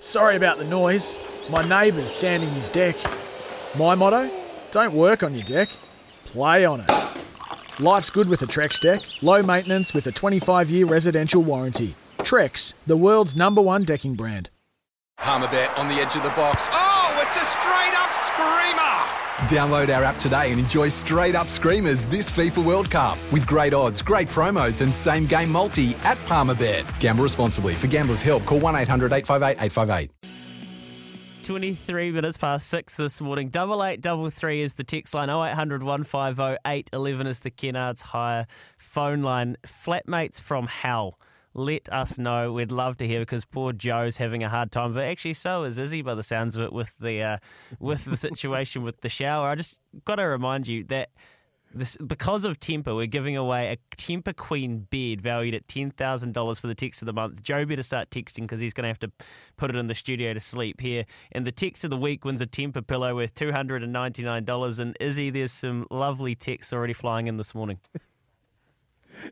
Sorry about the noise. My neighbour's sanding his deck. My motto don't work on your deck, play on it. Life's good with a Trex deck, low maintenance with a 25 year residential warranty. Trex, the world's number one decking brand. Palmerbet on the edge of the box. Oh, it's a straight up screamer! Download our app today and enjoy straight up screamers this FIFA World Cup with great odds, great promos, and same game multi at Palmerbet. Gamble responsibly. For gamblers' help, call 1 800 858 858. 23 minutes past six this morning. Double eight double three is the text line. 0800 150 811 is the Kennards Hire phone line. Flatmates from hell let us know. We'd love to hear because poor Joe's having a hard time. But actually, so is Izzy by the sounds of it with the uh, with the situation with the shower. I just got to remind you that. This, because of Tempur, we're giving away a Tempur Queen bed valued at ten thousand dollars for the text of the month. Joe better start texting because he's going to have to put it in the studio to sleep here. And the text of the week wins a Tempur pillow worth two hundred and ninety nine dollars. And Izzy, there's some lovely texts already flying in this morning.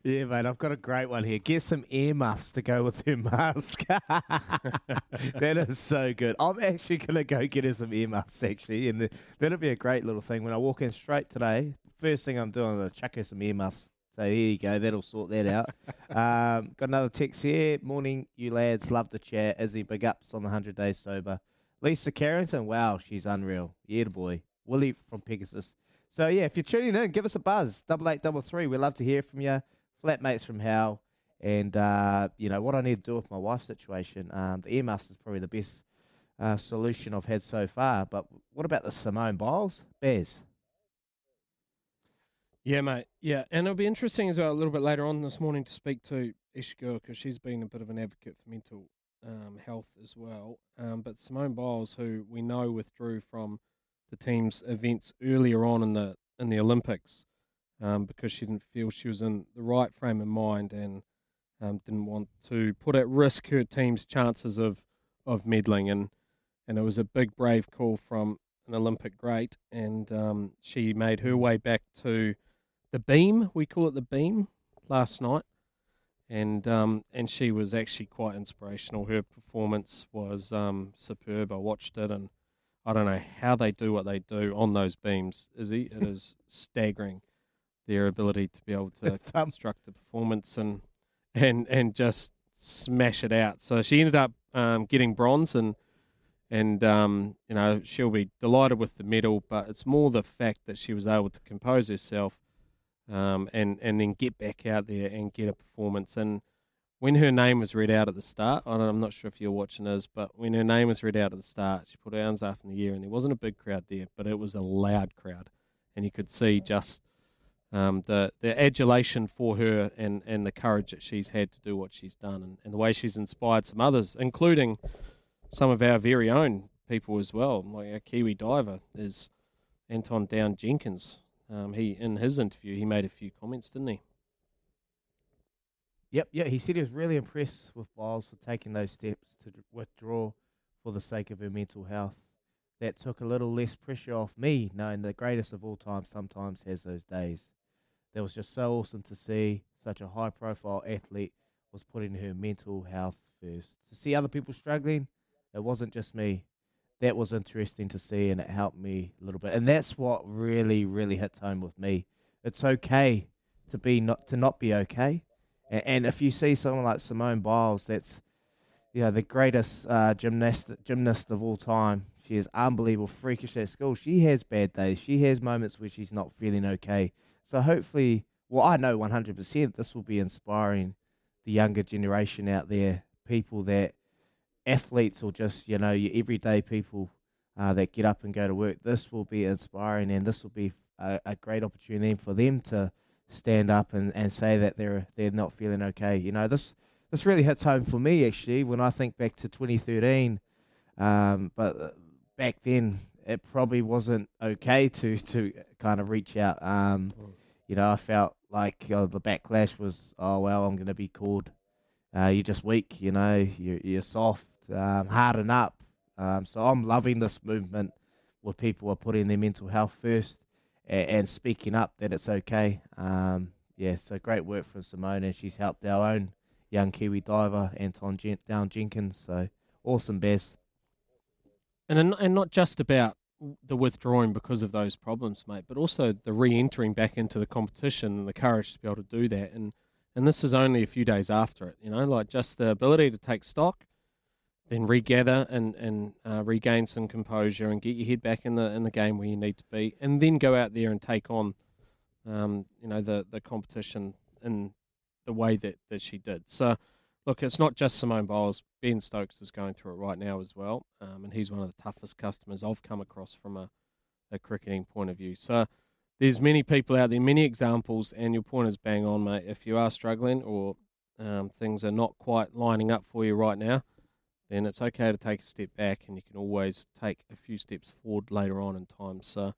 Yeah, mate, I've got a great one here. Get some earmuffs to go with her mask. that is so good. I'm actually going to go get her some earmuffs, actually, and that'll be a great little thing. When I walk in straight today, first thing I'm doing is I chuck her some earmuffs. So here you go. That'll sort that out. um, got another text here. Morning, you lads. Love the chat. Izzy, big ups on the 100 days sober. Lisa Carrington, wow, she's unreal. Yeah, the boy. Willie from Pegasus. So yeah, if you're tuning in, give us a buzz. Double eight double three. We'd love to hear from you flatmates from hell, and uh, you know what I need to do with my wife's situation. Um, the earmuffs is probably the best uh, solution I've had so far. But what about the Simone Biles? Bears. Yeah, mate. Yeah, and it'll be interesting as well a little bit later on this morning to speak to Ish Girl because she's been a bit of an advocate for mental um, health as well. Um, but Simone Biles, who we know withdrew from the team's events earlier on in the in the Olympics, um, because she didn't feel she was in the right frame of mind and um, didn't want to put at risk her team's chances of, of medalling. And, and it was a big, brave call from an Olympic great. And um, she made her way back to the beam, we call it the beam, last night. And um, and she was actually quite inspirational. Her performance was um, superb. I watched it, and I don't know how they do what they do on those beams. Izzy, it is staggering their ability to be able to construct a performance and and and just smash it out. So she ended up um, getting bronze, and and um, you know she'll be delighted with the medal. But it's more the fact that she was able to compose herself, um, and and then get back out there and get a performance. And when her name was read out at the start, I'm not sure if you're watching us, but when her name was read out at the start, she put her hands up in the air, and there wasn't a big crowd there, but it was a loud crowd, and you could see just um, the the adulation for her and, and the courage that she's had to do what she's done and, and the way she's inspired some others, including some of our very own people as well. Like our Kiwi diver is Anton Down Jenkins. Um, he in his interview he made a few comments, didn't he? Yep, yeah. He said he was really impressed with Biles for taking those steps to withdraw for the sake of her mental health. That took a little less pressure off me, knowing the greatest of all time sometimes has those days that was just so awesome to see such a high profile athlete was putting her mental health first. To see other people struggling, it wasn't just me. That was interesting to see and it helped me a little bit. And that's what really, really hits home with me. It's okay to be not to not be okay. And, and if you see someone like Simone Biles, that's you know the greatest uh, gymnast gymnast of all time. She is unbelievable, freakish at school. She has bad days. She has moments where she's not feeling okay. So hopefully, well, I know 100% this will be inspiring the younger generation out there, people that athletes or just, you know, your everyday people uh, that get up and go to work. This will be inspiring and this will be a, a great opportunity for them to stand up and, and say that they're they're not feeling okay. You know, this this really hits home for me actually when I think back to 2013. Um, but uh, back then, it probably wasn't okay to to kind of reach out. Um, you know, I felt like uh, the backlash was, oh well, I'm going to be called. Uh, you're just weak, you know. You're, you're soft, um, harden up. Um, so I'm loving this movement where people are putting their mental health first and, and speaking up that it's okay. Um, yeah, so great work from Simone, and she's helped our own young Kiwi diver, Anton Down Jenkins. So awesome, Bez. and and not just about the withdrawing because of those problems, mate, but also the re-entering back into the competition and the courage to be able to do that. And and this is only a few days after it, you know, like just the ability to take stock, then regather and and uh, regain some composure and get your head back in the in the game where you need to be, and then go out there and take on, um, you know, the the competition in the way that that she did. So look, it's not just Simone Biles. Ben Stokes is going through it right now as well, um, and he's one of the toughest customers I've come across from a, a cricketing point of view. So there's many people out there, many examples, and your point is bang on, mate. If you are struggling or um, things are not quite lining up for you right now, then it's okay to take a step back, and you can always take a few steps forward later on in time. So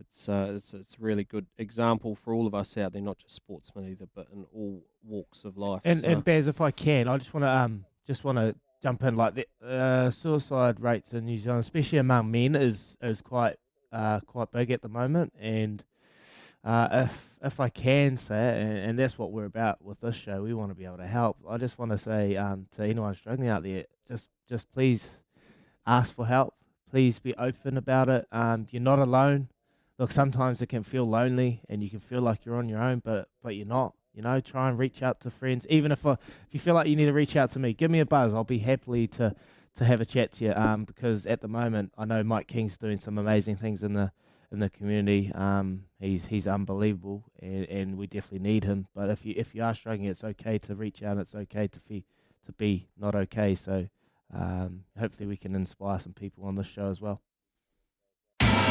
it's uh, it's it's a really good example for all of us out there, not just sportsmen either, but in all walks of life. And so. and Baz, if I can, I just want to um just want to jump in like the uh, suicide rates in New Zealand, especially among men, is is quite uh quite big at the moment. And uh, if if I can say it, and, and that's what we're about with this show, we want to be able to help. I just want to say um to anyone struggling out there, just just please ask for help. Please be open about it. Um, you're not alone. Look, sometimes it can feel lonely, and you can feel like you're on your own, but but you're not. You know, try and reach out to friends. Even if I, if you feel like you need to reach out to me, give me a buzz. I'll be happily to to have a chat to you. Um, because at the moment, I know Mike King's doing some amazing things in the in the community. Um, he's he's unbelievable, and, and we definitely need him. But if you if you are struggling, it's okay to reach out. It's okay to be to be not okay. So, um, hopefully, we can inspire some people on this show as well.